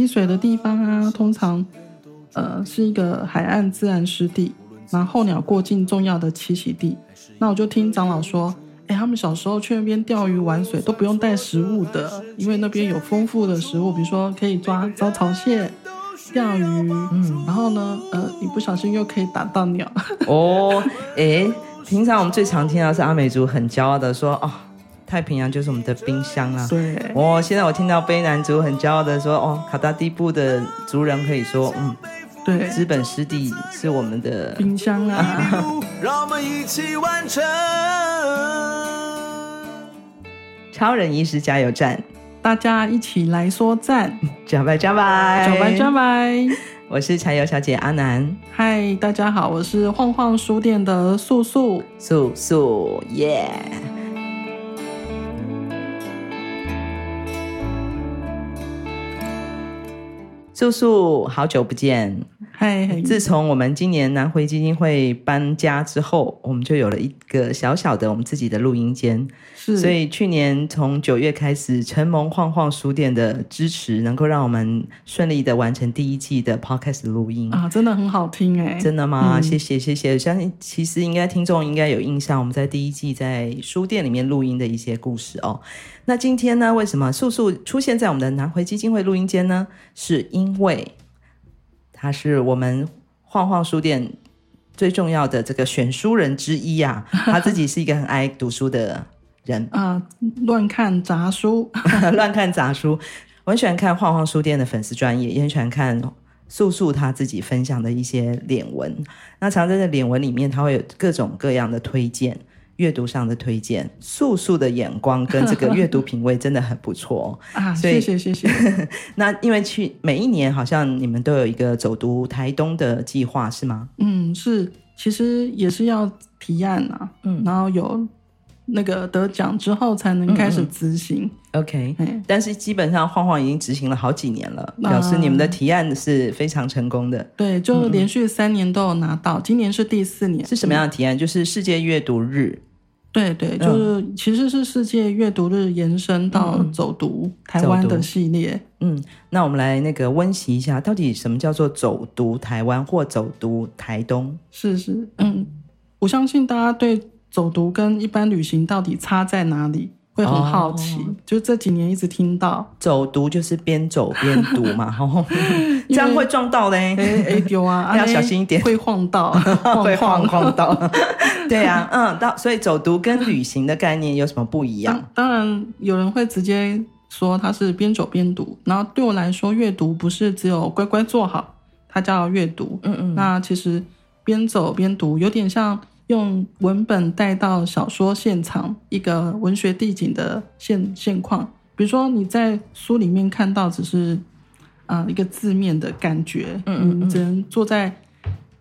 积水的地方啊，通常呃是一个海岸自然湿地，然后候鸟过境重要的栖息地。那我就听长老说，哎，他们小时候去那边钓鱼玩水都不用带食物的，因为那边有丰富的食物，比如说可以抓招潮蟹、钓鱼，嗯，然后呢，呃，一不小心又可以打到鸟。哦，哎，平常我们最常听到是阿美族很骄傲的说，哦。太平洋就是我们的冰箱啊！对，哦，现在我听到卑南族很骄傲的说，哦，卡达地部的族人可以说，嗯，对，资本湿地是我们的冰箱啊！让我们一起完成超人医师加油站，大家一起来说赞，加拜加拜，加拜加拜！我是柴油小姐阿南，嗨，大家好，我是晃晃书店的素素，素素耶。Yeah 素素，好久不见！嗨.自从我们今年南回基金会搬家之后，我们就有了一个小小的我们自己的录音间。是，所以去年从九月开始，承蒙晃晃书店的支持，能够让我们顺利的完成第一季的 Podcast 录音啊，真的很好听哎！真的吗？嗯、谢谢谢谢，相信其实应该听众应该有印象，我们在第一季在书店里面录音的一些故事哦。那今天呢，为什么素素出现在我们的南回基金会录音间呢？是因为他是我们晃晃书店最重要的这个选书人之一啊，他自己是一个很爱读书的人啊，乱看杂书，乱看杂书。我很喜欢看晃晃书店的粉丝专业，也很喜欢看素素他自己分享的一些脸文。那常在这脸文里面，他会有各种各样的推荐。阅读上的推荐，素素的眼光跟这个阅读品味真的很不错 啊！谢谢谢谢。那因为去每一年好像你们都有一个走读台东的计划是吗？嗯，是，其实也是要提案啊，嗯，然后有那个得奖之后才能开始执行。嗯嗯 OK，嘿但是基本上晃晃已经执行了好几年了，表示你们的提案是非常成功的。对，就连续三年都有拿到，嗯、今年是第四年。是什么样的提案？就是世界阅读日。对对，就是其实是世界阅读日延伸到走读台湾的系列。嗯，那我们来那个温习一下，到底什么叫做走读台湾或走读台东？是是，嗯，我相信大家对走读跟一般旅行到底差在哪里？会很好奇，哦、就这几年一直听到。走读就是边走边读嘛，这样会撞到嘞，哎哎丢啊，要小心一点，会晃到，会晃晃到，对啊，嗯，到所以走读跟旅行的概念有什么不一样？当然有人会直接说它是边走边读，然后对我来说，阅读不是只有乖乖坐好，它叫阅读，嗯嗯，那其实边走边读有点像。用文本带到小说现场，一个文学地景的现现况。比如说你在书里面看到只是啊、呃、一个字面的感觉，嗯，嗯，嗯，只能坐在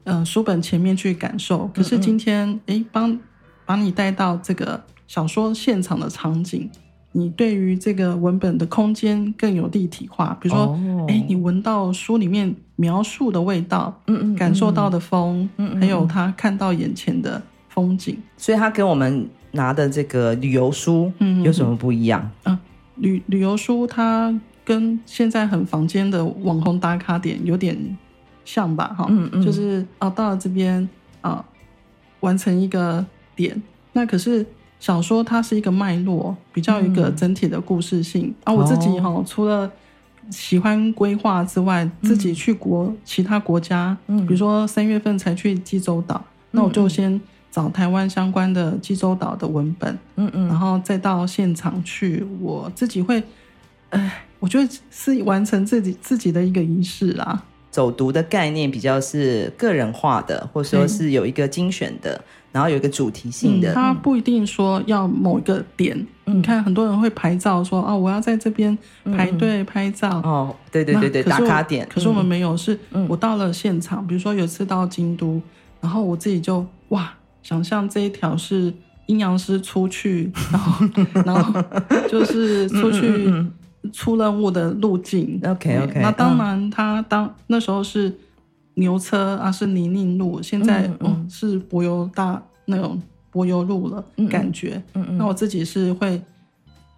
嗯、呃、书本前面去感受。可是今天，哎、嗯嗯，帮把你带到这个小说现场的场景。你对于这个文本的空间更有立体化，比如说，哎、哦，你闻到书里面描述的味道，嗯，嗯嗯，感受到的风，嗯嗯，还有他看到眼前的风景，所以他跟我们拿的这个旅游书，嗯，有什么不一样？嗯，嗯，旅旅游书它跟现在很房间的网红打卡点有点像吧？哈，嗯嗯，就是啊，到了这边啊，完成一个点，那可是。小说它是一个脉络，比较一个整体的故事性。嗯、啊，我自己哈，哦、除了喜欢规划之外，嗯、自己去国其他国家，嗯，比如说三月份才去济州岛，嗯、那我就先找台湾相关的济州岛的文本，嗯嗯，然后再到现场去，我自己会，哎，我觉得是完成自己自己的一个仪式啦。走读的概念比较是个人化的，或者说是有一个精选的，嗯、然后有一个主题性的。他、嗯、不一定说要某一个点。嗯、你看，很多人会拍照说，说哦，我要在这边排队拍照。嗯、哦，对对对对，打卡点。可是我们没有，是我到了现场，嗯、比如说有次到京都，然后我自己就哇，想象这一条是阴阳师出去，然后然后就是出去。出任务的路径，OK OK。那当然，他当那时候是牛车啊，是泥泞路，现在嗯，嗯是柏油大那种柏油路了，感觉。嗯嗯。那我自己是会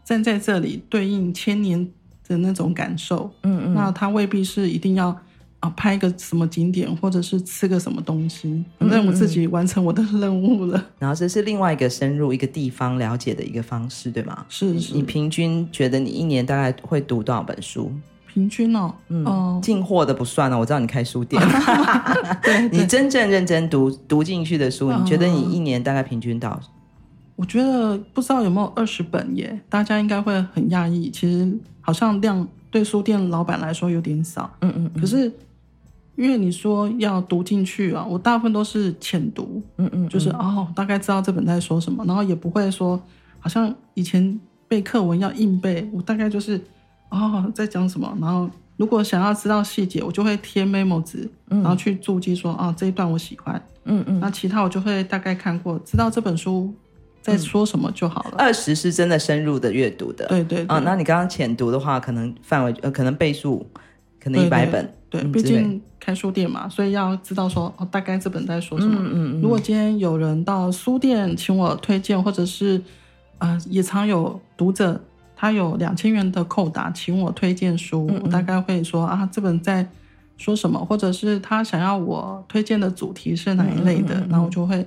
站在这里对应千年的那种感受。嗯嗯，那它未必是一定要啊拍个什么景点，或者是吃个什么东西，反正我自己完成我的任务了。然后这是另外一个深入一个地方了解的一个方式，对吗？是是。你平均觉得你一年大概会读多少本书？平均哦，嗯，进货的不算了，我知道你开书店。对，你真正认真读读进去的书，你觉得你一年大概平均到？我觉得不知道有没有二十本耶，大家应该会很讶异。其实好像量对书店老板来说有点少，嗯嗯。可是因为你说要读进去啊，我大部分都是浅读，嗯嗯，就是哦，大概知道这本在说什么，然后也不会说好像以前背课文要硬背，我大概就是。哦，在讲什么？然后如果想要知道细节，我就会贴 memo 纸，然后去注记说，哦，这一段我喜欢，嗯嗯。那其他我就会大概看过，知道这本书在说什么就好了。二十是真的深入的阅读的，对对。啊，那你刚刚浅读的话，可能范围呃，可能倍数，可能一百本。对，毕竟开书店嘛，所以要知道说，哦，大概这本在说什么。嗯嗯。如果今天有人到书店请我推荐，或者是啊，也常有读者。他有两千元的扣打，请我推荐书，嗯嗯，我大概会说啊，这本在说什么，或者是他想要我推荐的主题是哪一类的，然后我就会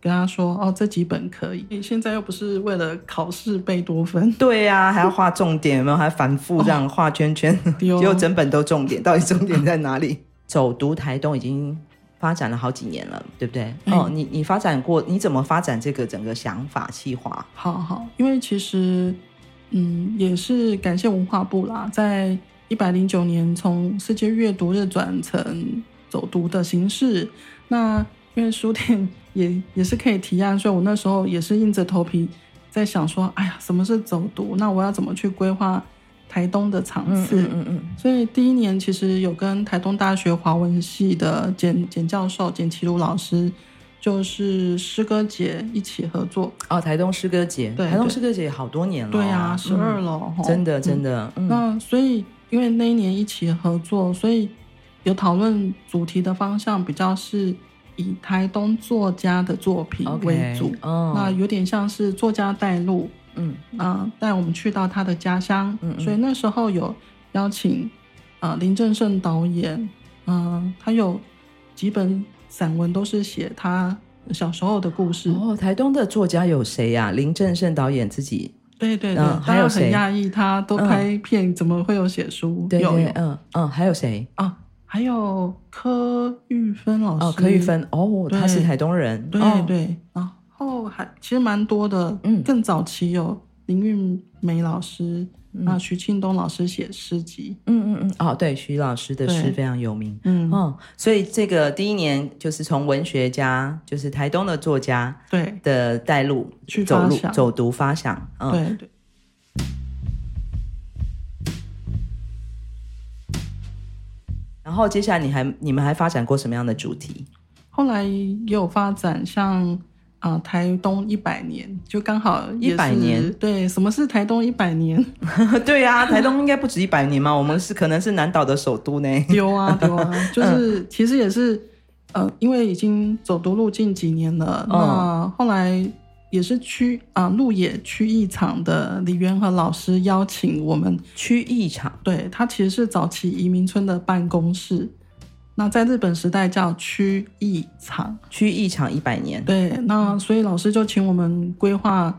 跟他说哦，这几本可以。现在又不是为了考试背多分，对呀、啊，还要画重点，有没有？还反复这样画圈圈，结果、哦、整本都重点，到底重点在哪里？走读台东已经发展了好几年了，对不对？嗯、哦，你你发展过，你怎么发展这个整个想法计划？好好，因为其实。嗯，也是感谢文化部啦，在一百零九年从世界阅读日转成走读的形式。那因为书店也 也是可以提案，所以我那时候也是硬着头皮在想说，哎呀，什么是走读？那我要怎么去规划台东的场次？嗯嗯。所以第一年其实有跟台东大学华文系的简简教授简齐鲁老师。就是诗歌节一起合作哦，台东诗歌节，对，台东诗歌节好多年了，对啊，十二了，真的真的。那所以因为那一年一起合作，所以有讨论主题的方向比较是以台东作家的作品为主，那有点像是作家带路，嗯，啊，带我们去到他的家乡，嗯，所以那时候有邀请啊林正盛导演，嗯，他有几本。散文都是写他小时候的故事。哦，台东的作家有谁呀？林正盛导演自己。对对对，还有很讶异，他都拍片，怎么会有写书？对对，嗯嗯，还有谁啊？还有柯玉芬老师。哦，柯玉芬，哦，他是台东人。对对，然后还其实蛮多的，嗯，更早期有林韵梅老师。那徐庆东老师写诗集，嗯嗯嗯，哦，对，徐老师的诗非常有名，嗯。哦，所以这个第一年就是从文学家，就是台东的作家，对。的带路去走路走读发想，嗯，对对。然后接下来你还你们还发展过什么样的主题？后来也有发展像。啊，台东一百年就刚好一百年。对，什么是台东一百年？对呀、啊，台东应该不止一百年嘛，我们是可能是南岛的首都呢。丢啊 丢啊，就是、嗯、其实也是呃，因为已经走读路近几年了，那、嗯、后来也是区啊鹿野区艺场的李元和老师邀请我们区艺场，对，他其实是早期移民村的办公室。那在日本时代叫区艺场，区艺场一百年。对，那所以老师就请我们规划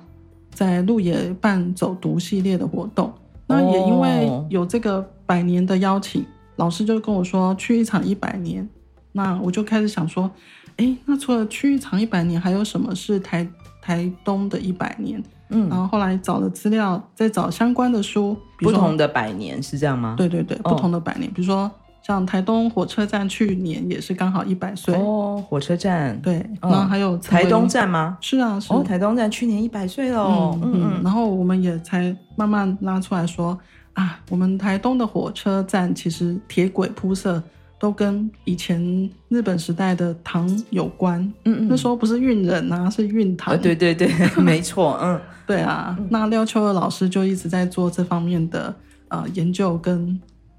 在鹿野办走读系列的活动。那也因为有这个百年的邀请，老师就跟我说区艺场一百年。那我就开始想说，哎，那除了区艺场一百年，还有什么是台台东的一百年？嗯，然后后来找了资料，再找相关的书，不同的百年是这样吗？对对对，不同的百年，比如说。像台东火车站去年也是刚好一百岁哦，火车站对，然后还有台东站吗？是啊，是哦，台东站去年一百岁了，嗯嗯，然后我们也才慢慢拉出来说啊，我们台东的火车站其实铁轨铺设都跟以前日本时代的糖有关，嗯嗯，那时候不是运人啊，是运糖，对对对，没错，嗯，对啊，那廖秋儿老师就一直在做这方面的呃研究跟。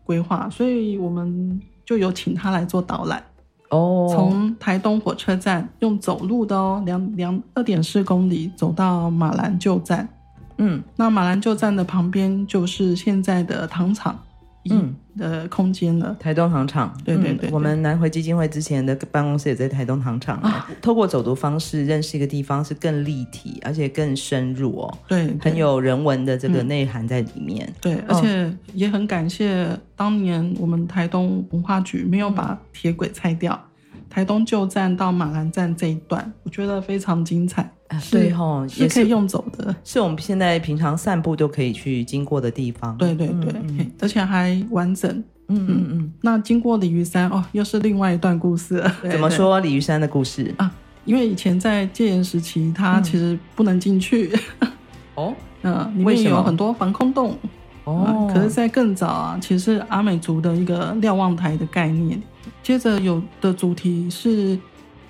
规划，所以我们就有请他来做导览哦。从台东火车站用走路的哦，两两二点四公里走到马兰旧站，嗯，那马兰旧站的旁边就是现在的糖厂。嗯的空间了，台东糖厂，对对对，对、嗯，我们南回基金会之前的办公室也在台东糖厂。啊。透过走读方式认识一个地方是更立体，而且更深入哦。对，对。很有人文的这个内涵在里面。嗯、对，而且也很感谢当年我们台东文化局没有把铁轨拆掉，嗯、台东旧站到马兰站这一段，我觉得非常精彩。对吼，也可以用走的，是我们现在平常散步都可以去经过的地方。对对对，嗯、而且还完整。嗯嗯嗯。那经过鲤鱼山哦，又是另外一段故事了。怎么说鲤鱼山的故事啊？因为以前在戒严时期，它其实不能进去。哦，嗯，里面有很多防空洞。哦。可是，在更早啊，其实是阿美族的一个瞭望台的概念。接着有的主题是。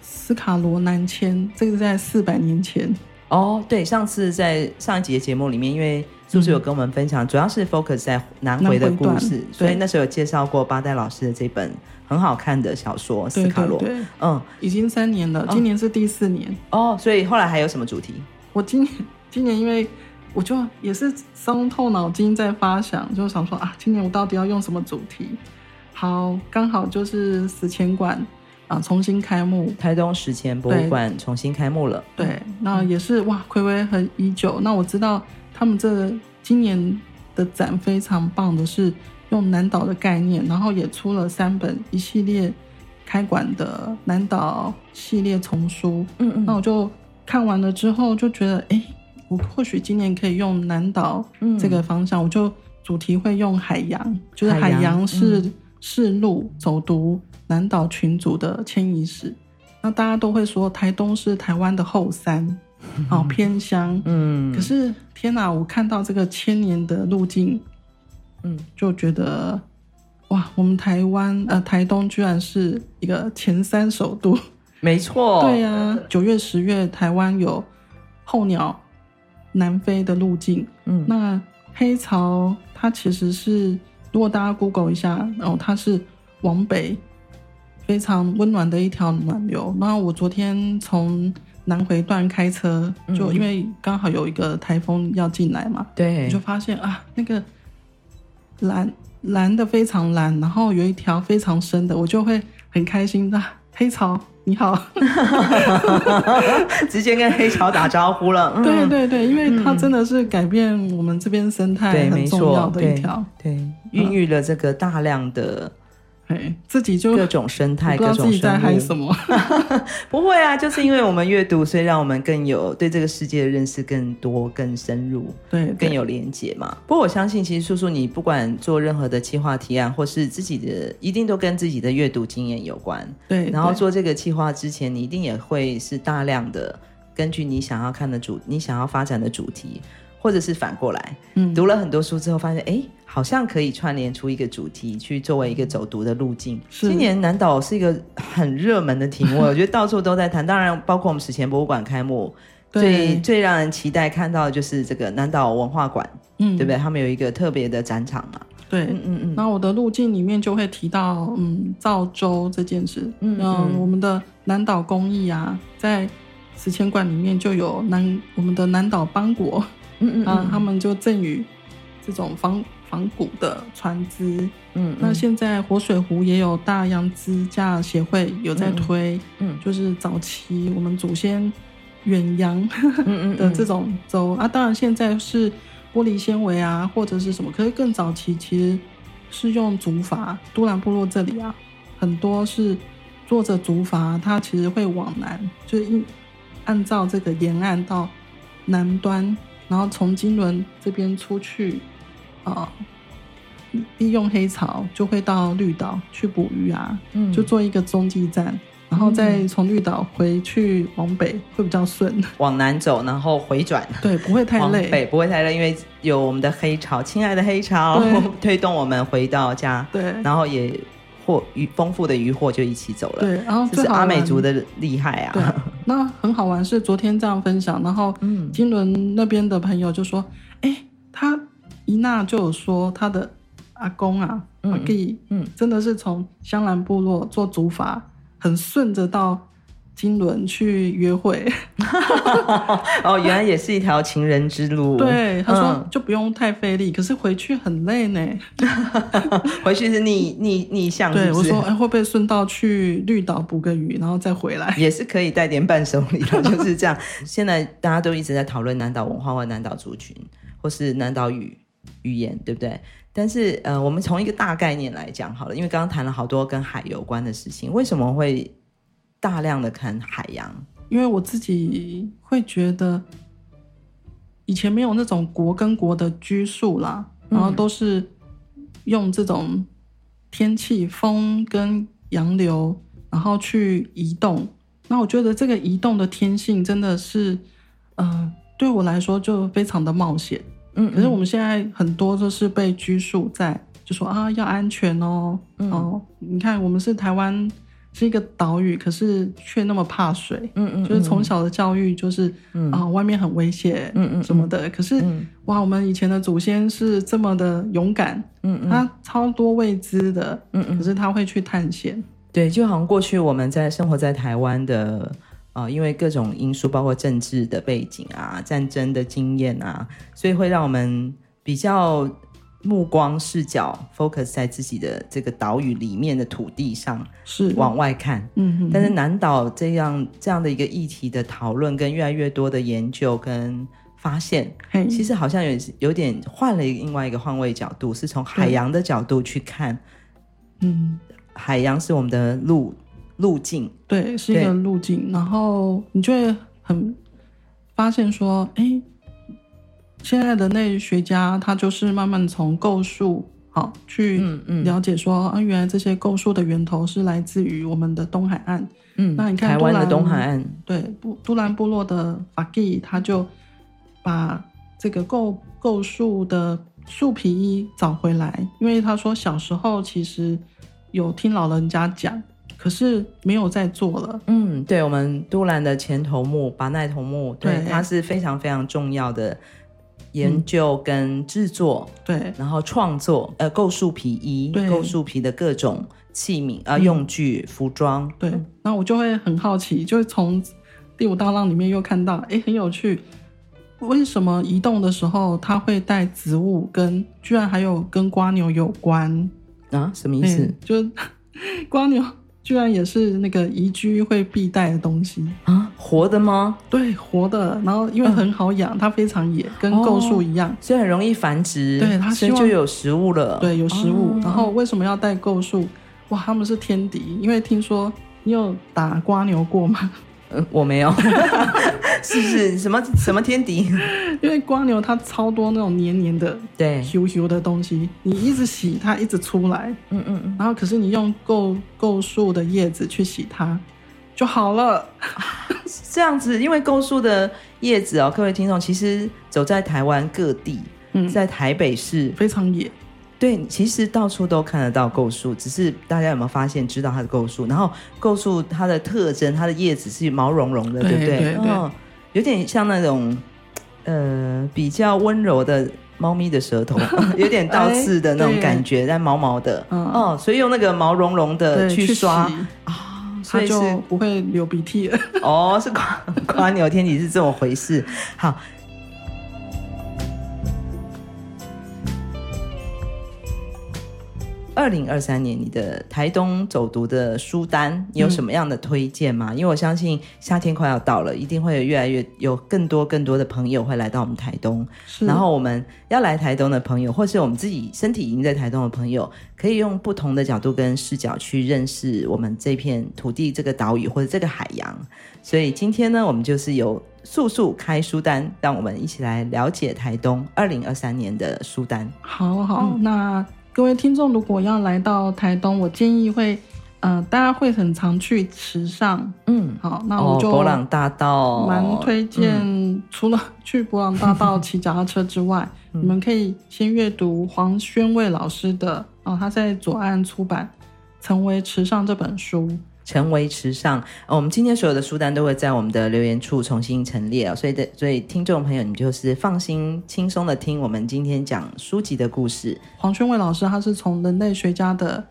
斯卡罗南迁，这个是在四百年前哦。对，上次在上一集的节目里面，因为素素有跟我们分享，嗯、主要是 focus 在南回的故事，所以那时候有介绍过八代老师的这本很好看的小说《斯卡罗》。对嗯，已经三年了，今年是第四年哦。所以后来还有什么主题？我今年今年因为我就也是伤透脑筋在发想，就想说啊，今年我到底要用什么主题？好，刚好就是史前馆。啊！重新开幕，台东史前博物馆重新开幕了。对，那也是哇，暌违很已久。那我知道他们这今年的展非常棒的是用南岛的概念，然后也出了三本一系列开馆的南岛系列丛书。嗯嗯，那我就看完了之后就觉得，哎，我或许今年可以用南岛这个方向，嗯、我就主题会用海洋，就是海洋是试路走读。南岛群组的迁移史，那大家都会说台东是台湾的后山，好、嗯、偏乡。嗯，可是天哪，我看到这个千年的路径，嗯，就觉得哇，我们台湾呃台东居然是一个前三首都。没错，对呀、啊，九月十月台湾有候鸟南飞的路径。嗯，那黑潮它其实是，如果大家 Google 一下，然后它是往北。非常温暖的一条暖流。然后我昨天从南回段开车，就因为刚好有一个台风要进来嘛，对，我就发现啊，那个蓝蓝的非常蓝，然后有一条非常深的，我就会很开心的。黑潮你好，直接跟黑潮打招呼了。嗯、对对对，因为它真的是改变我们这边生态很重要的一条，对，孕育了这个大量的。自己就各种生态，各种生物。自己在嗨什么？不会啊，就是因为我们阅读，所以让我们更有对这个世界的认识更多、更深入，对，更有连结嘛。不过我相信，其实叔叔你不管做任何的企划提案，或是自己的，一定都跟自己的阅读经验有关。对，然后做这个企划之前，你一定也会是大量的根据你想要看的主，你想要发展的主题。或者是反过来，嗯，读了很多书之后，发现哎，好像可以串联出一个主题，去作为一个走读的路径。是今年南岛是一个很热门的题目，我觉得到处都在谈。当然，包括我们史前博物馆开幕，对最最让人期待看到的就是这个南岛文化馆，嗯，对不对？他们有一个特别的展场嘛。对，嗯嗯嗯。那我的路径里面就会提到，嗯，造舟这件事。嗯，嗯，我们的南岛工艺啊，在史前馆里面就有南我们的南岛邦国。嗯嗯啊，他们就赠予这种仿仿古的船只。嗯，嗯，那现在活水湖也有大洋支架协会有在推，嗯，嗯，就是早期我们祖先远洋的这种舟啊。当然现在是玻璃纤维啊，或者是什么，可是更早期其实是用竹筏。都兰部落这里啊，很多是坐着竹筏，它其实会往南，就是应按照这个沿岸到南端。然后从金轮这边出去，啊、呃，利用黑潮就会到绿岛去捕鱼啊，嗯，就做一个中继站，然后再从绿岛回去往北会比较顺，往南走，然后回转，对，不会太累，北不会太累，因为有我们的黑潮，亲爱的黑潮 推动我们回到家，对，然后也。货鱼丰富的渔获就一起走了，对，然后这是阿美族的厉害啊。对，那很好玩，是昨天这样分享，然后金轮那边的朋友就说：“哎、嗯，他一娜就有说他的阿公啊，嗯、阿弟，嗯，真的是从香兰部落做竹筏，很顺着到金轮去约会。哦，原来也是一条情人之路。对，他说就不用太费力，嗯、可是回去很累呢。回去是逆逆逆向是不是？对，我说哎，会不会顺道去绿岛捕个鱼，然后再回来？也是可以带点伴手礼的，就是这样。现在大家都一直在讨论南岛文化或南岛族群，或是南岛语语言，对不对？但是呃，我们从一个大概念来讲好了，因为刚刚谈了好多跟海有关的事情，为什么会大量的看海洋？因为我自己会觉得，以前没有那种国跟国的拘束啦，然后都是用这种天气、风跟洋流，然后去移动。那我觉得这个移动的天性真的是，嗯、呃，对我来说就非常的冒险。嗯，可是我们现在很多都是被拘束在，就说啊要安全哦，嗯、哦，你看我们是台湾。是一个岛屿，可是却那么怕水。嗯嗯，就是从小的教育就是，嗯啊，外面很危险，嗯嗯什么的。可是哇，我们以前的祖先是这么的勇敢，嗯嗯，他超多未知的，嗯嗯，可是他会去探险。对，就好像过去我们在生活在台湾的啊，因为各种因素，包括政治的背景啊、战争的经验啊，所以会让我们比较。目光视角 focus 在自己的这个岛屿里面的土地上，是往外看。嗯哼，但是南岛这样这样的一个议题的讨论，跟越来越多的研究跟发现，其实好像有有点换了另外一个换位角度，是从海洋的角度去看。嗯，海洋是我们的路路径，对，是一个路径。然后你就会很发现说，哎。现在的内学家，他就是慢慢从构树好去了解说，嗯嗯、啊，原来这些构树的源头是来自于我们的东海岸。嗯，那你看台湾的东海岸，对，布都兰部落的法基，他就把这个构构树的树皮衣找回来，因为他说小时候其实有听老人家讲，可是没有在做了。嗯，对，我们都兰的前头目巴奈头目，对，对他是非常非常重要的。研究跟制作，嗯、对，然后创作，呃，构树皮衣，对，构树皮的各种器皿啊、呃，用具、服装，对。那我就会很好奇，就会从第五大浪里面又看到，哎，很有趣，为什么移动的时候它会带植物跟，跟居然还有跟瓜牛有关啊？什么意思？就是 蜗牛。居然也是那个移居会必带的东西啊？活的吗？对，活的。然后因为很好养，嗯、它非常野，跟构树一样，哦、所以很容易繁殖。对，它所以就有食物了。对，有食物。哦、然后为什么要带构树？哇，他们是天敌。因为听说你有打瓜牛过吗？嗯，我没有，是不是？什么什么天敌？因为蜗牛它超多那种黏黏的、对，咻咻的东西，你一直洗它一直出来，嗯嗯嗯，然后可是你用构构树的叶子去洗它就好了，这样子，因为构树的叶子哦，各位听众，其实走在台湾各地，嗯，在台北市非常野。对，其实到处都看得到构树，只是大家有没有发现，知道它的构树？然后构树它的特征，它的叶子是毛茸茸的，对，不对？哦，有点像那种呃比较温柔的猫咪的舌头，有点倒刺的那种感觉，但毛毛的。嗯、哦，所以用那个毛茸茸的去刷啊，哦、所以就不会流鼻涕了。哦，是蜗蜗 牛天体是这么回事。好。二零二三年，你的台东走读的书单，你有什么样的推荐吗？嗯、因为我相信夏天快要到了，一定会有越来越有更多更多的朋友会来到我们台东。是然后我们要来台东的朋友，或是我们自己身体已经在台东的朋友，可以用不同的角度跟视角去认识我们这片土地、这个岛屿或者这个海洋。所以今天呢，我们就是由素素开书单，让我们一起来了解台东二零二三年的书单。好好，嗯、那。各位听众，如果要来到台东，我建议会，呃，大家会很常去池上，嗯，好，那我就博朗大道蛮推荐。嗯、除了 去博朗大道骑脚踏车之外，嗯、你们可以先阅读黄宣卫老师的，哦，他在左岸出版《成为池上》这本书。成为池上，哦，我们今天所有的书单都会在我们的留言处重新陈列，所以的，所以听众朋友，你就是放心轻松的听我们今天讲书籍的故事。黄宣伟老师他是从人类学家的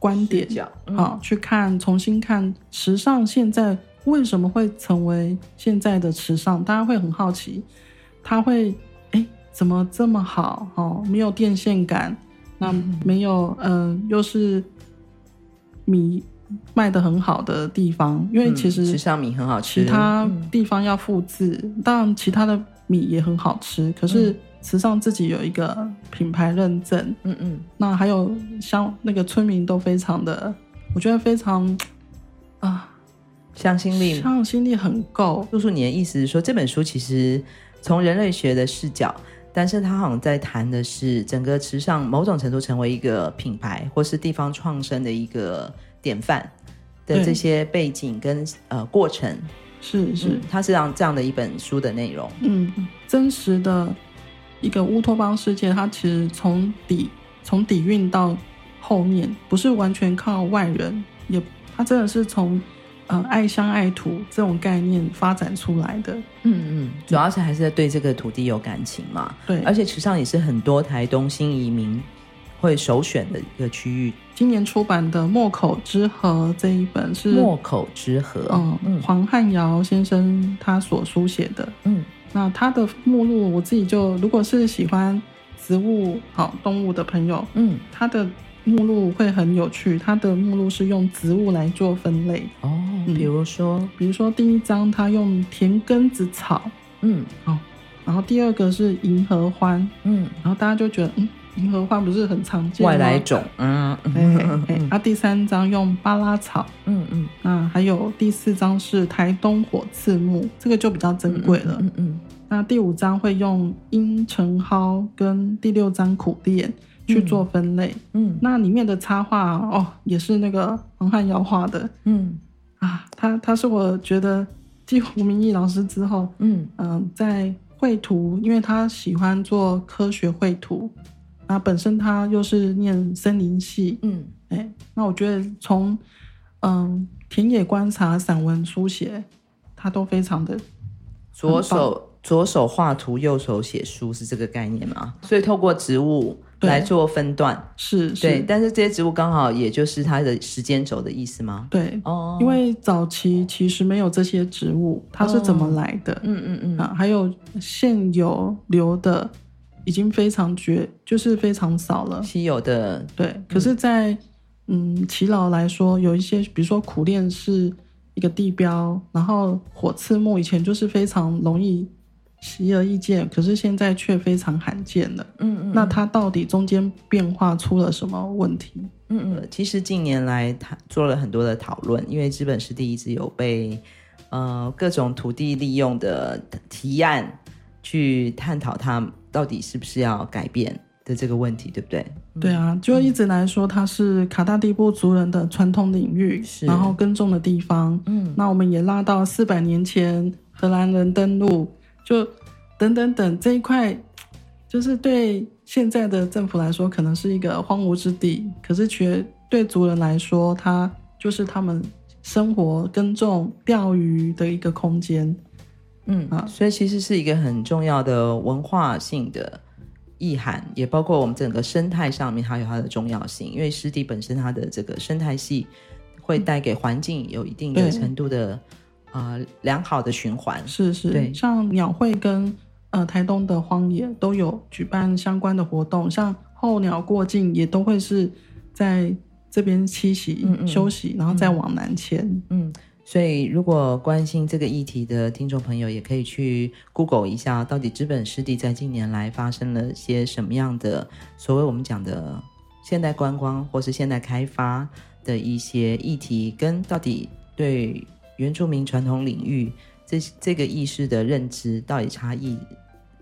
观点，好、嗯哦、去看，重新看池上现在为什么会成为现在的池上？大家会很好奇，他会哎怎么这么好哦？没有电线杆，那没有嗯、呃，又是米卖的很好的地方，因为其实池上米很好吃，其他地方要复制，嗯、当然其他的米也很好吃，可是池上自己有一个品牌认证，嗯嗯，那还有像那个村民都非常的，我觉得非常啊。向心力，向心力很够。叔叔，你的意思是说，这本书其实从人类学的视角，但是他好像在谈的是整个池上某种程度成为一个品牌，或是地方创生的一个典范的这些背景跟呃过程。是是，嗯，它是让这样的一本书的内容。嗯，真实的一个乌托邦世界，它其实从底从底蕴到后面，不是完全靠外人，也它真的是从。呃，爱乡爱土这种概念发展出来的，嗯嗯，主要是还是对这个土地有感情嘛。对，而且池上也是很多台东新移民会首选的一个区域。今年出版的《墨口之河》这一本是《墨口之河》，嗯嗯，黄汉尧先生他所书写的。嗯，那他的目录我自己就，如果是喜欢植物、好动物的朋友，嗯，他的。目录会很有趣，他的目录是用植物来做分类。哦，比如说，嗯、比如说第一章他用田根子草，嗯，哦，然后第二个是银合欢，嗯，然后大家就觉得，嗯，银河花不是很常见外来种，嗯，嗯，啊，第三章用巴拉草，嗯嗯，那还有第四章是台东火刺木，这个就比较珍贵了，嗯嗯，嗯，那第五章会用阴城蒿跟第六章苦楝。去做分类，嗯，那里面的插画哦，也是那个黄汉尧画的，嗯。啊，他他是我觉得继胡明义老师之后，嗯嗯、呃，在绘图，因为他喜欢做科学绘图，那本身他又是念森林系，嗯，哎、欸，那我觉得从嗯、呃、田野观察、散文书写，他都非常的左手左手画图，右手写书，是这个概念吗？所以透过植物。来做分段是，是，对，但是这些植物刚好也就是它的时间轴的意思吗？对，哦，因为早期其实没有这些植物，它是怎么来的？嗯嗯嗯啊，还有现有留的已经非常绝，就是非常少了，稀有的。对，可是在，在嗯耆老来说，有一些，比如说苦楝是一个地标，然后火刺木以前就是非常容易。稀而易见，可是现在却非常罕见了。嗯嗯，那它到底中间变化出了什么问题？嗯嗯，其实近年来他做了很多的讨论，因为知本湿地一直有被呃各种土地利用的提案去探讨，它到底是不是要改变的这个问题，对不对？对啊，就一直来说，它是卡大地布族人的传统领域，然后耕种的地方。嗯，那我们也拉到四百年前荷兰人登陆。就等等等这一块，就是对现在的政府来说，可能是一个荒芜之地，可是却对族人来说，它就是他们生活、耕种、钓鱼的一个空间。嗯啊，所以其实是一个很重要的文化性的意涵，也包括我们整个生态上面，它有它的重要性。因为湿地本身它的这个生态系会带给环境有一定的程度的。啊、呃，良好的循环是是，对，像鸟会跟呃台东的荒野都有举办相关的活动，像候鸟过境也都会是在这边栖息嗯嗯休息，然后再往南迁。嗯，所以如果关心这个议题的听众朋友，也可以去 Google 一下，到底资本湿地在近年来发生了些什么样的所谓我们讲的现代观光或是现代开发的一些议题，跟到底对。原住民传统领域这这个意识的认知到底差异，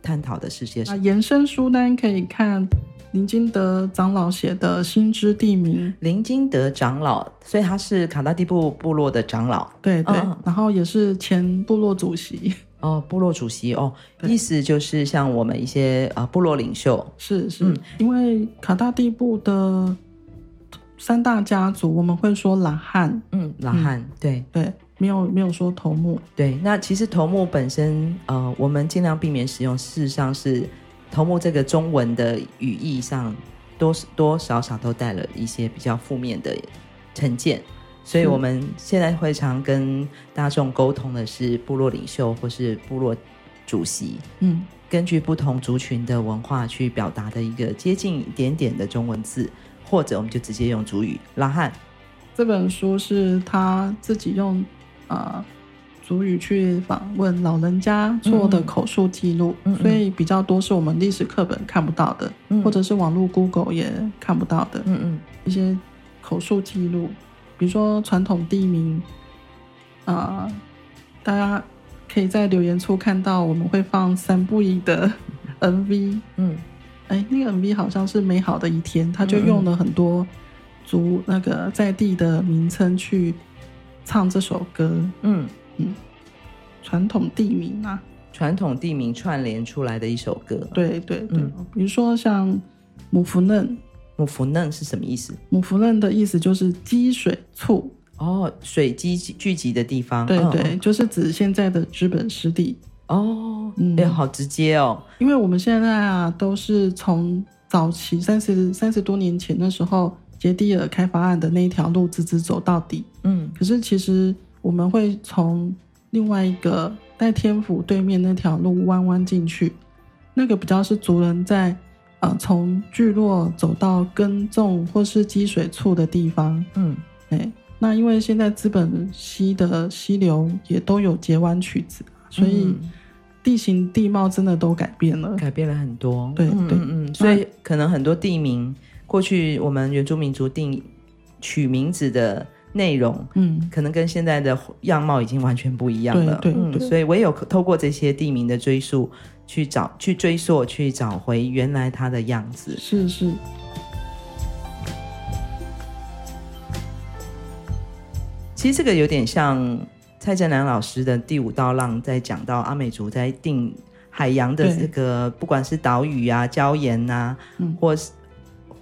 探讨的是些什么？延伸书单可以看林金德长老写的《心之地名》。林金德长老，所以他是卡大地布部落的长老，对对，哦、然后也是前部落主席。哦，部落主席哦，意思就是像我们一些啊部落领袖，是是，嗯、因为卡大地部的三大家族，我们会说拉汉，嗯，拉汉，嗯、对对。没有没有说头目，对，那其实头目本身，呃，我们尽量避免使用。事实上是头目这个中文的语义上，多多少少都带了一些比较负面的成见。所以我们现在会常跟大众沟通的是部落领袖或是部落主席，嗯，根据不同族群的文化去表达的一个接近一点点的中文字，或者我们就直接用族语。拉汉这本书是他自己用啊。呃族语去访问老人家做的口述记录，所以比较多是我们历史课本看不到的，嗯、或者是网络 Google 也看不到的。嗯嗯，一些口述记录，比如说传统地名啊、呃，大家可以在留言处看到，我们会放三不一的 MV。嗯，哎，那个 MV 好像是美好的一天，他就用了很多族那个在地的名称去唱这首歌。嗯。嗯，传统地名啊，传统地名串联出来的一首歌。对对对，嗯、比如说像母福嫩，母福嫩是什么意思？母福嫩的意思就是积水处哦，水积聚集的地方。对对，哦、就是指现在的资本湿地。哦，哎、嗯，好直接哦，因为我们现在啊，都是从早期三十三十多年前的时候，杰地尔开发案的那一条路直直走到底。嗯，可是其实。我们会从另外一个在天府对面那条路弯弯进去，那个比较是族人在呃从聚落走到耕种或是积水处的地方。嗯，哎，那因为现在资本溪的溪流也都有截弯曲子，所以地形地貌真的都改变了，改变了很多。对对嗯，嗯，所以可能很多地名过去我们原住民族定取名字的。内容，嗯，可能跟现在的样貌已经完全不一样了，对对，对，嗯，所以我也有透过这些地名的追溯，去找、去追溯、去找回原来它的样子。是是。其实这个有点像蔡振南老师的《第五道浪》在讲到阿美族在定海洋的这个，不管是岛屿啊、礁岩啊，嗯，或是。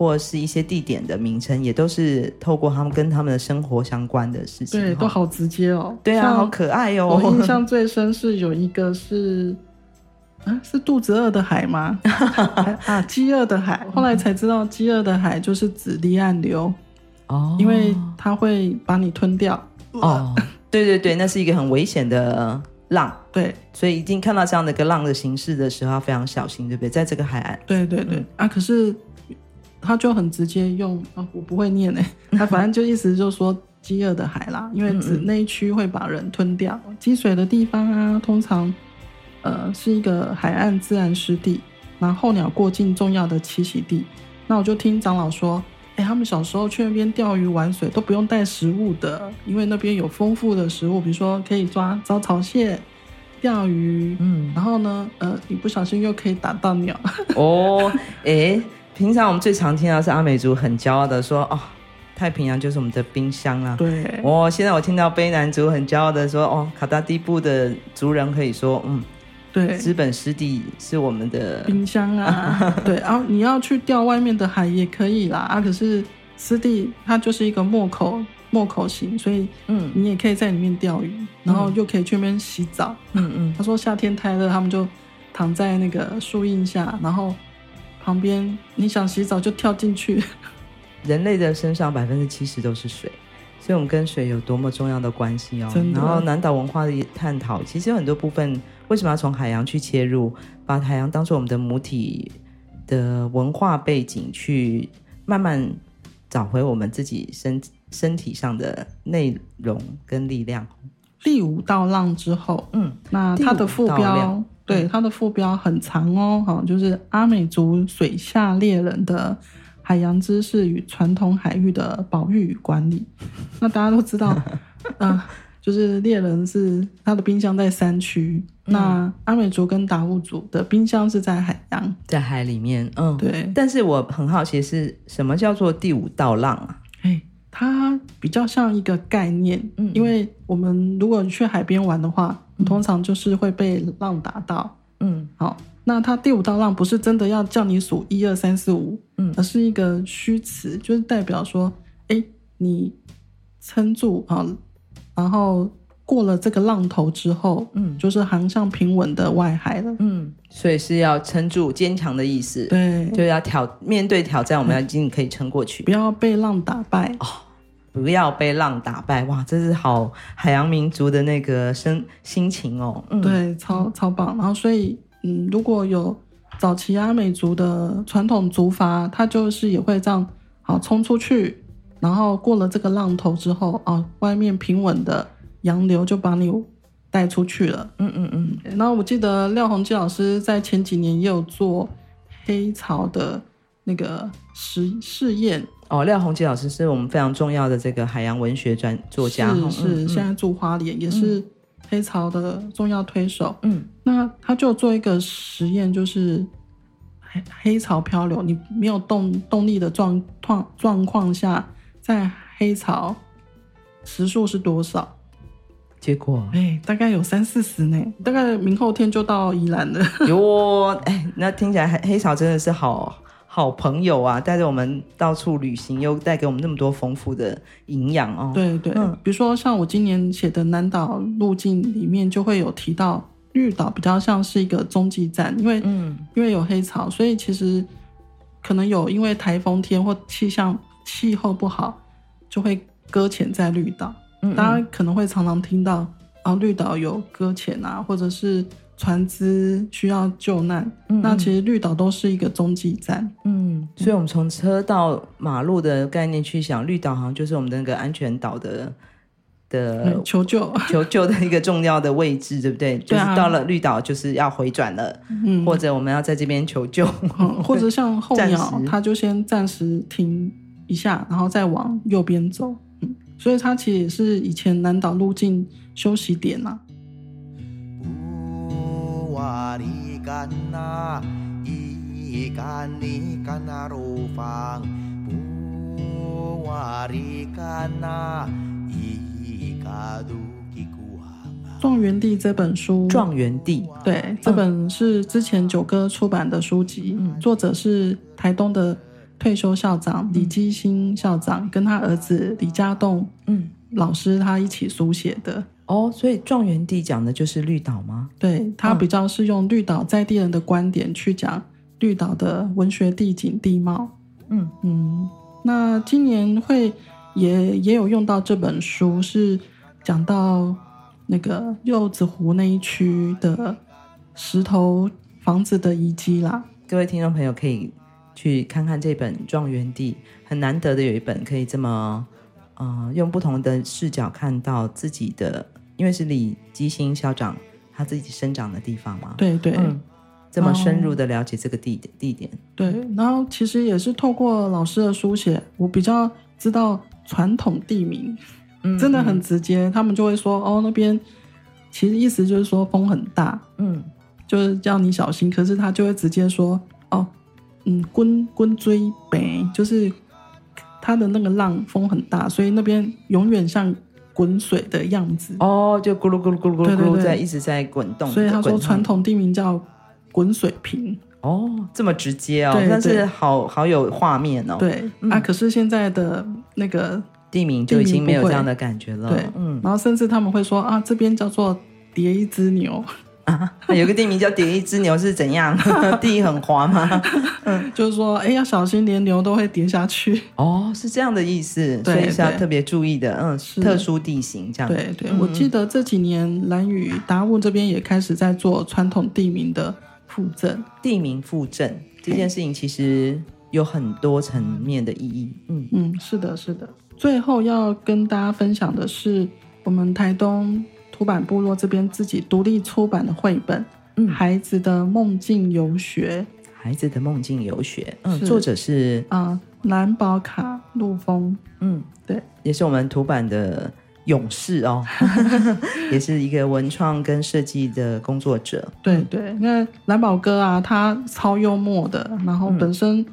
或是一些地点的名称，也都是透过他们跟他们的生活相关的事情，对，都好直接哦。对啊，好可爱哦。我印象最深是有一个是，啊，是肚子饿的海吗？啊，饥饿的海。后来才知道，饥饿的海就是指离岸流哦，因为它会把你吞掉。哦，对对对，那是一个很危险的浪。对，所以一定看到这样的一个浪的形式的时候，要非常小心，对不对？在这个海岸。对对对，嗯、啊，可是。他就很直接用啊、哦，我不会念哎，他反正就意思就是说饥饿的海啦，因为指那一区会把人吞掉。积水的地方啊，通常呃是一个海岸自然湿地，然后候鸟过境重要的栖息地。那我就听长老说，哎，他们小时候去那边钓鱼玩水都不用带食物的，因为那边有丰富的食物，比如说可以抓招潮蟹、钓鱼，嗯，然后呢，呃，你不小心又可以打到鸟。哦，哎。平常我们最常听到是阿美族很骄傲的说：“哦，太平洋就是我们的冰箱啊。”对。哦，现在我听到卑南族很骄傲的说：“哦，卡达地部的族人可以说，嗯，对，资本湿地是我们的冰箱啊。”对，然后你要去钓外面的海也可以啦。啊，可是湿地它就是一个莫口莫口型，所以嗯，你也可以在里面钓鱼，然后又可以去那边洗澡。嗯嗯。他说夏天太热，他们就躺在那个树荫下，然后。旁边，你想洗澡就跳进去。人类的身上百分之七十都是水，所以我们跟水有多么重要的关系哦。然后南岛文化的探讨，其实有很多部分为什么要从海洋去切入，把海洋当做我们的母体的文化背景，去慢慢找回我们自己身身体上的内容跟力量。第五道浪之后，嗯，那它的副标。对，它的副标很长哦，哈，就是阿美族水下猎人的海洋知识与传统海域的保育与管理。那大家都知道，嗯、呃，就是猎人是他的冰箱在山区，嗯、那阿美族跟达悟族的冰箱是在海洋，在海里面。嗯，对。但是我很好奇，是什么叫做第五道浪啊？哎，它比较像一个概念，嗯，因为我们如果去海边玩的话。通常就是会被浪打到，嗯，好，那它第五道浪不是真的要叫你数一二三四五，嗯，而是一个虚词，就是代表说，哎，你撑住啊，然后过了这个浪头之后，嗯，就是航向平稳的外海了，嗯，所以是要撑住，坚强的意思，对，就要挑面对挑战，我们要尽可以撑过去，不要被浪打败哦。不要被浪打败。哇，这是好海洋民族的那个生心情哦。嗯，对，超超棒。然后所以，嗯，如果有早期阿美族的传统族筏，它就是也会这样，好冲出去，然后过了这个浪头之后，啊，外面平稳的洋流就把你带出去了。嗯嗯嗯。然后我记得廖鸿基老师在前几年也有做黑潮的那个实试验。哦，廖鸿基老师是我们非常重要的这个海洋文学专作家，是是，嗯、现在住花莲，也是黑潮的重要推手。嗯，那他就做一个实验，就是黑黑潮漂流，你没有动动力的状况状况下，在黑潮时速是多少？结果哎，大概有三四十呢，大概明后天就到宜兰了。哟，哎，那听起来黑黑潮真的是好。好朋友啊，带着我们到处旅行，又带给我们那么多丰富的营养哦。对对，嗯，比如说像我今年写的南岛路径里面，就会有提到绿岛比较像是一个中继站，因为嗯，因为有黑潮，所以其实可能有因为台风天或气象气候不好，就会搁浅在绿岛。嗯，大家可能会常常听到啊，绿岛有搁浅啊，或者是。船只需要救难，嗯嗯，那其实绿岛都是一个中继站。嗯，所以我们从车到马路的概念去想，绿岛好像就是我们的那个安全岛的的、嗯、求救 求救的一个重要的位置，对不对？对啊、就是到了绿岛就是要回转了，嗯，或者我们要在这边求救，嗯、或者像候鸟，它就先暂时停一下，然后再往右边走。嗯，所以它其实也是以前南岛路径休息点啊。状元地这本书，状元地，对，这本是之前九哥出版的书籍，嗯、作者是台东的退休校长李基兴校长，跟他儿子李家栋，嗯，老师他一起书写的。哦，所以状元地讲的就是绿岛吗？对，他比较是用绿岛在地人的观点去讲绿岛的文学地景地貌。嗯嗯，那今年会也也有用到这本书，是讲到那个柚子湖那一区的石头房子的遗迹啦。各位听众朋友可以去看看这本《状元地》，很难得的有一本可以这么呃用不同的视角看到自己的。因为是李基兴校长他自己生长的地方嘛，对对、嗯，这么深入的了解这个地点地点，对，然后其实也是透过老师的书写，我比较知道传统地名，嗯，真的很直接，他们就会说哦，那边其实意思就是说风很大，嗯，就是叫你小心，可是他就会直接说哦，嗯，滚滚追北，就是他的那个浪风很大，所以那边永远像。滚水的样子。哦，就咕噜咕噜咕噜咕噜咕噜在一直在滚动，所以他说传统地名叫滚水瓶。哦，这么直接哦，但是好好有画面哦。对、嗯、啊，可是现在的那个地名就已经没有这样的感觉了。对，嗯，然后甚至他们会说啊，这边叫做叠一只牛。啊，有个地名叫“叠一只牛”是怎样？地很滑吗？嗯，就是说，哎，要小心，连牛都会跌下去。哦，是这样的意思，所以是要特别注意的。嗯，是特殊地形这样。对对，我记得这几年蓝屿达悟这边也开始在做传统地名的复振，地名复振这件事情其实有很多层面的意义。嗯嗯，是的，是的。最后要跟大家分享的是，我们台东。出版部落这边自己独立出版的绘本，嗯，《孩子的梦境游学》。孩子的梦境游学，嗯，作者是啊，蓝宝卡陆峰，嗯，对，也是我们出版的勇士哦，也是一个文创跟设计的工作者。对对，那蓝宝哥啊，他超幽默的，然后本身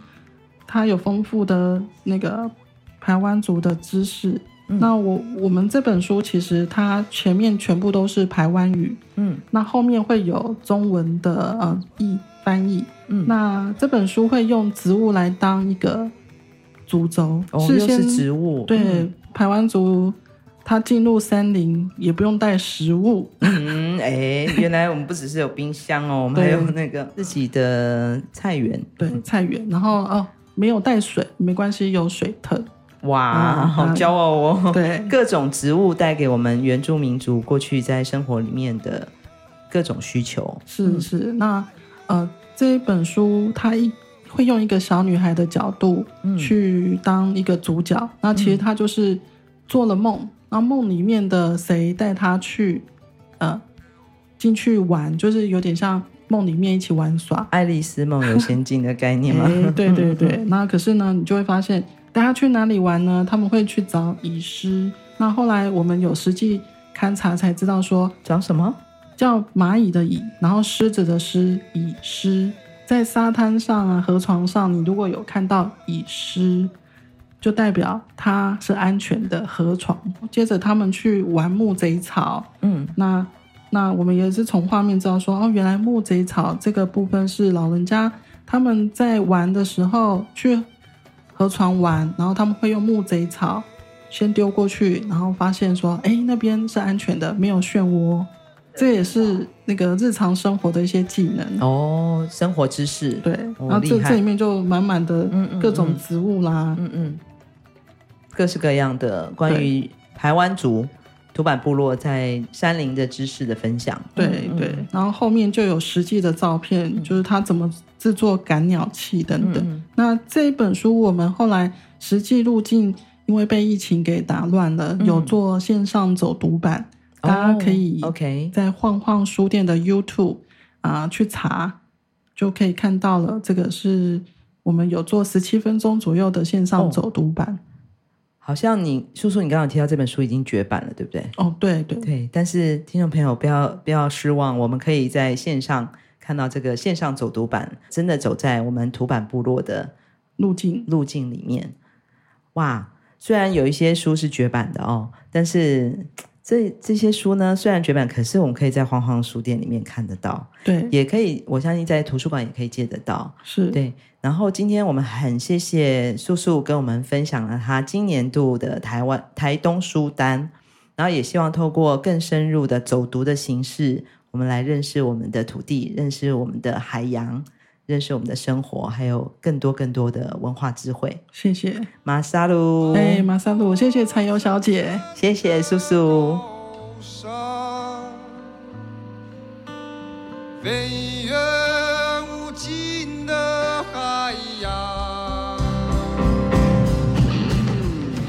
他有丰富的那个台湾族的知识。那我我们这本书其实它前面全部都是台湾语，嗯，那后面会有中文的呃译翻译，嗯，那这本书会用植物来当一个主轴，哦，是先是植物，对，嗯，排湾族他进入森林也不用带食物，嗯，哎，原来我们不只是有冰箱哦，我们还有那个自己的菜园，对，菜园，然后哦没有带水没关系，有水藤。哇，好骄傲哦！对，各种植物带给我们原住民族过去在生活里面的各种需求。是是，那呃，这一本书它一会用一个小女孩的角度去当一个主角，嗯、那其实她就是做了梦，然后梦里面的谁带她去呃进去玩，就是有点像梦里面一起玩耍，爱丽丝梦游仙境的概念嘛、欸。对对对，那可是呢，你就会发现。大家去哪里玩呢？他们会去找蚁狮。那后来我们有实际勘察才知道说，找什么？叫蚂蚁的蚁，然后狮子的狮，蚁狮。在沙滩上啊，河床上，你如果有看到蚁狮，就代表它是安全的河床。接着他们去玩木贼草，嗯，那那我们也是从画面知道说，哦，原来木贼草这个部分是老人家他们在玩的时候去。河床玩，然后他们会用木贼草先丢过去，然后发现说：“哎，那边是安全的，没有漩涡。”这也是那个日常生活的一些技能。哦，生活知识。对，哦、然后这这里面就满满的各种植物啦，嗯嗯，嗯，嗯，各式各样的关于台湾族土坂部落在山林的知识的分享。对对，然后后面就有实际的照片，嗯、就是他怎么。制作赶鸟器等等。嗯、那这一本书我们后来实际路径，因为被疫情给打乱了，嗯、有做线上走读版，哦、大家可以 OK 在晃晃书店的 YouTube 啊、呃、去查，就可以看到了。这个是我们有做十七分钟左右的线上走读版。哦、好像你叔叔，你刚刚提到这本书已经绝版了，对不对？哦，对对对。但是听众朋友不要不要失望，我们可以在线上。看到这个线上走读版，真的走在我们图版部落的路径路径里面。哇，虽然有一些书是绝版的哦，但是这这些书呢，虽然绝版，可是我们可以在黄黄书店里面看得到。对，也可以，我相信在图书馆也可以借得到。是对。然后今天我们很谢谢素素跟我们分享了他今年度的台湾台东书单，然后也希望透过更深入的走读的形式。我们来认识我们的土地，认识我们的海洋，认识我们的生活，还有更多更多的文化智慧。谢谢马萨鲁，哎，马萨鲁，谢谢柴油小姐，谢谢叔叔。飞越无尽的海洋。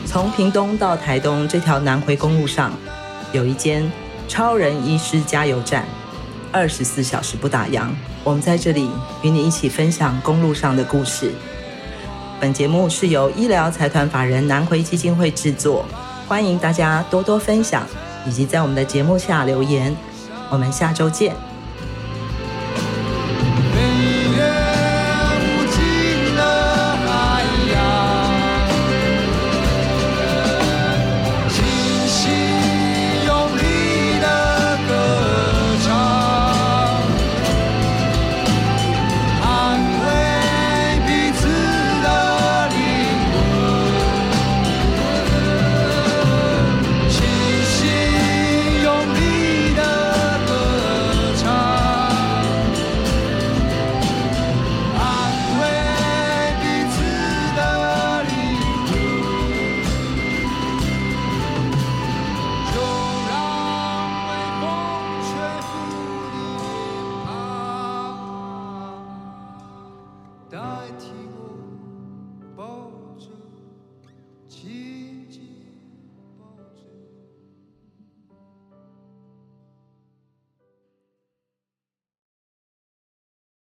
从屏东到台东这条南回公路上，有一间。超人医师加油站，二十四小时不打烊。我们在这里与你一起分享公路上的故事。本节目是由医疗财团法人南回基金会制作，欢迎大家多多分享，以及在我们的节目下留言。我们下周见。